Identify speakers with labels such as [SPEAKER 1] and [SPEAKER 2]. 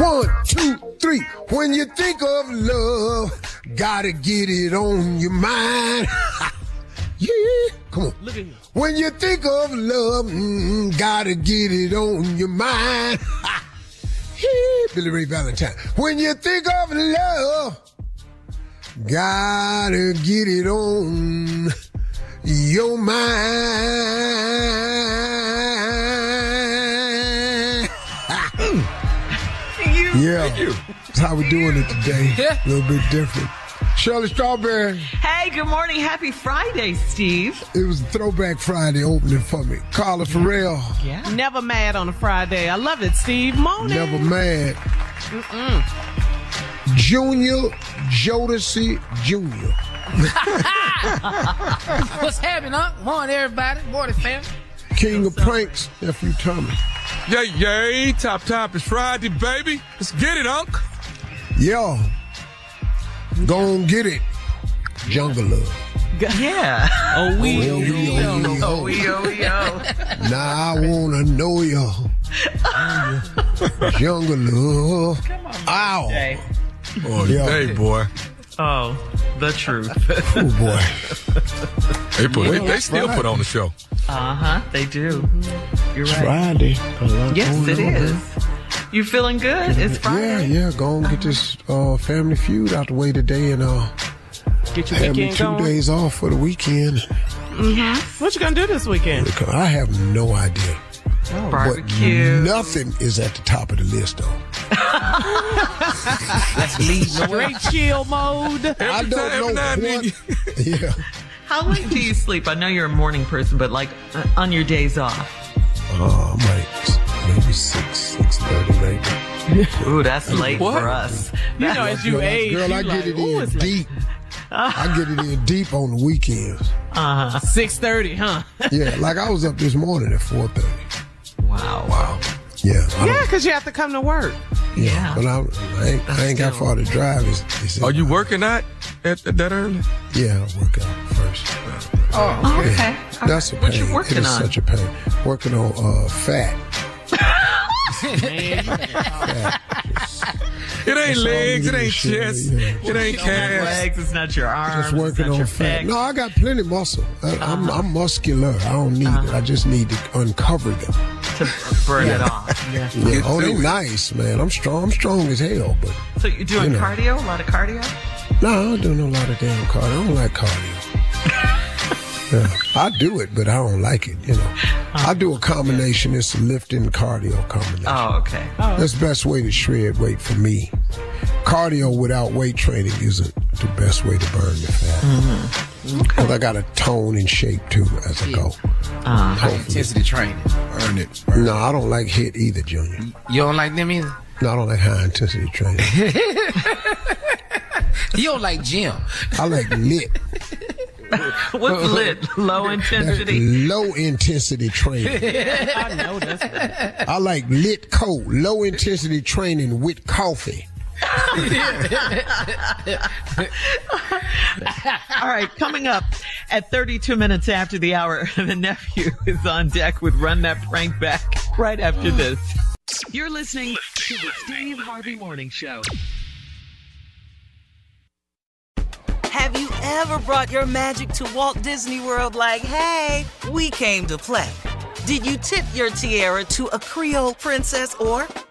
[SPEAKER 1] One, two, three. When you think of love, gotta get it on your mind. yeah, come on. Look at you. When you think of love, mm, gotta get it on your mind. yeah, Billy Ray Valentine. When you think of love, gotta get it on your mind. Yeah. That's how we're doing it today. A little bit different. Shirley Strawberry,
[SPEAKER 2] Hey, good morning. Happy Friday, Steve.
[SPEAKER 1] it was a throwback Friday opening for me. Carla Ferrell,
[SPEAKER 2] Yeah.
[SPEAKER 3] Never mad on a Friday. I love it, Steve. Morning.
[SPEAKER 1] never mad. Junior Jodeci Jr.
[SPEAKER 3] What's happening, huh? Morning, everybody. Morning, fam.
[SPEAKER 1] King of Pranks, nephew Tommy.
[SPEAKER 4] Yay, yay, top top, it's Friday, baby. Let's get it, Unc.
[SPEAKER 1] Yo, go on get it. Jungle Love.
[SPEAKER 2] Yeah.
[SPEAKER 3] Oh, we.
[SPEAKER 1] Oh, yo, yo,
[SPEAKER 2] Oh, yo, yo.
[SPEAKER 1] Now I wanna know yo. Jungle Love. Ow.
[SPEAKER 2] Hey.
[SPEAKER 4] Oh,
[SPEAKER 1] Yeah.
[SPEAKER 4] hey, boy.
[SPEAKER 2] Oh, the truth.
[SPEAKER 1] Oh boy.
[SPEAKER 4] They, put,
[SPEAKER 1] Well,
[SPEAKER 4] they, they still
[SPEAKER 1] right.
[SPEAKER 4] put on the show.
[SPEAKER 2] Uh huh. They do. You're right.
[SPEAKER 1] Friday.
[SPEAKER 2] Yes,
[SPEAKER 1] going
[SPEAKER 2] it
[SPEAKER 1] on,
[SPEAKER 2] is.
[SPEAKER 1] huh?
[SPEAKER 2] You feeling good? It's Friday.
[SPEAKER 1] yeah. Yeah. Go and get this uh, family feud out the way today and uh,
[SPEAKER 3] Get your
[SPEAKER 1] have me
[SPEAKER 3] weekend
[SPEAKER 1] two
[SPEAKER 3] going.
[SPEAKER 1] days off for the weekend.
[SPEAKER 3] What you gonna do this weekend?
[SPEAKER 1] Because I have no idea. But
[SPEAKER 2] Barbecue.
[SPEAKER 1] nothing is at the top of the list, though.
[SPEAKER 3] Straight chill mode.
[SPEAKER 1] I
[SPEAKER 4] Every
[SPEAKER 1] don't
[SPEAKER 4] time-
[SPEAKER 1] know
[SPEAKER 4] now and then
[SPEAKER 1] what. yeah.
[SPEAKER 2] How late do you sleep? I know you're a morning person, but like uh, on your days off.
[SPEAKER 1] Uh, I'm maybe six, six thirty, maybe.
[SPEAKER 2] Ooh, that's late
[SPEAKER 3] What?
[SPEAKER 2] for us.
[SPEAKER 3] You know, as you
[SPEAKER 1] girl,
[SPEAKER 3] age,
[SPEAKER 1] girl,
[SPEAKER 3] you
[SPEAKER 1] I get
[SPEAKER 3] like,
[SPEAKER 1] it in
[SPEAKER 3] it's like
[SPEAKER 1] deep. I get it in deep on the weekends. Uh huh.
[SPEAKER 3] six thirty, huh?
[SPEAKER 1] Yeah, like I was up this morning at four thirty.
[SPEAKER 2] Wow. Wow.
[SPEAKER 1] Yeah,
[SPEAKER 3] Yeah, because you have to come to work.
[SPEAKER 2] Yeah.
[SPEAKER 1] But I, I ain't, I ain't got far to drive. It's, it's
[SPEAKER 4] Are you working out at, at that early?
[SPEAKER 1] Yeah, I work out first.
[SPEAKER 2] Oh, okay.
[SPEAKER 1] That's a pain.
[SPEAKER 2] What you working
[SPEAKER 1] it is
[SPEAKER 2] on?
[SPEAKER 1] such a pain. Working on uh, fat.
[SPEAKER 4] It ain't
[SPEAKER 1] That's
[SPEAKER 4] legs, it ain't
[SPEAKER 1] to
[SPEAKER 4] chest,
[SPEAKER 1] yeah.
[SPEAKER 4] it ain't
[SPEAKER 2] It's not
[SPEAKER 4] calves.
[SPEAKER 2] legs, it's not your arms,
[SPEAKER 1] Just
[SPEAKER 2] it's
[SPEAKER 1] working
[SPEAKER 2] not
[SPEAKER 1] on
[SPEAKER 2] your
[SPEAKER 1] fat.
[SPEAKER 2] pecs.
[SPEAKER 1] No, I got plenty muscle. I, I'm, I'm muscular. I don't need it. I just need to uncover them.
[SPEAKER 2] To burn it off. Yeah.
[SPEAKER 1] Yeah. Oh, they
[SPEAKER 4] to
[SPEAKER 1] nice, man. I'm strong. I'm strong as hell. But
[SPEAKER 2] So you're doing
[SPEAKER 1] You know.
[SPEAKER 2] cardio? A lot of cardio?
[SPEAKER 1] no, I don't do a lot of damn cardio. I don't like cardio. Yeah, I do it, but I don't like it. You know, I do a combination. It's a lifting cardio combination.
[SPEAKER 2] Oh, okay. Oh.
[SPEAKER 1] That's the best way to shred weight for me. Cardio without weight training isn't the best way to burn the fat. Mm-hmm. But I got a tone and shape too as I go.
[SPEAKER 5] High uh-huh. intensity training.
[SPEAKER 1] Earn it. No, I don't like HIIT either, Junior.
[SPEAKER 5] You don't like them either?
[SPEAKER 1] No, I don't like high intensity training.
[SPEAKER 5] You don't like gym.
[SPEAKER 1] I like lit.
[SPEAKER 2] What's lit? Low
[SPEAKER 1] That's
[SPEAKER 2] intensity.
[SPEAKER 1] low intensity training.
[SPEAKER 3] I know that's right.
[SPEAKER 1] I like lit cold, low intensity training with coffee.
[SPEAKER 6] All right, coming up at 32 minutes after the hour, the nephew is on deck with Run That Prank Back right after this. You're listening to the Steve Harvey Morning Show.
[SPEAKER 2] Have you ever brought your magic to Walt Disney World like, hey, we came to play? Did you tip your tiara to a Creole princess or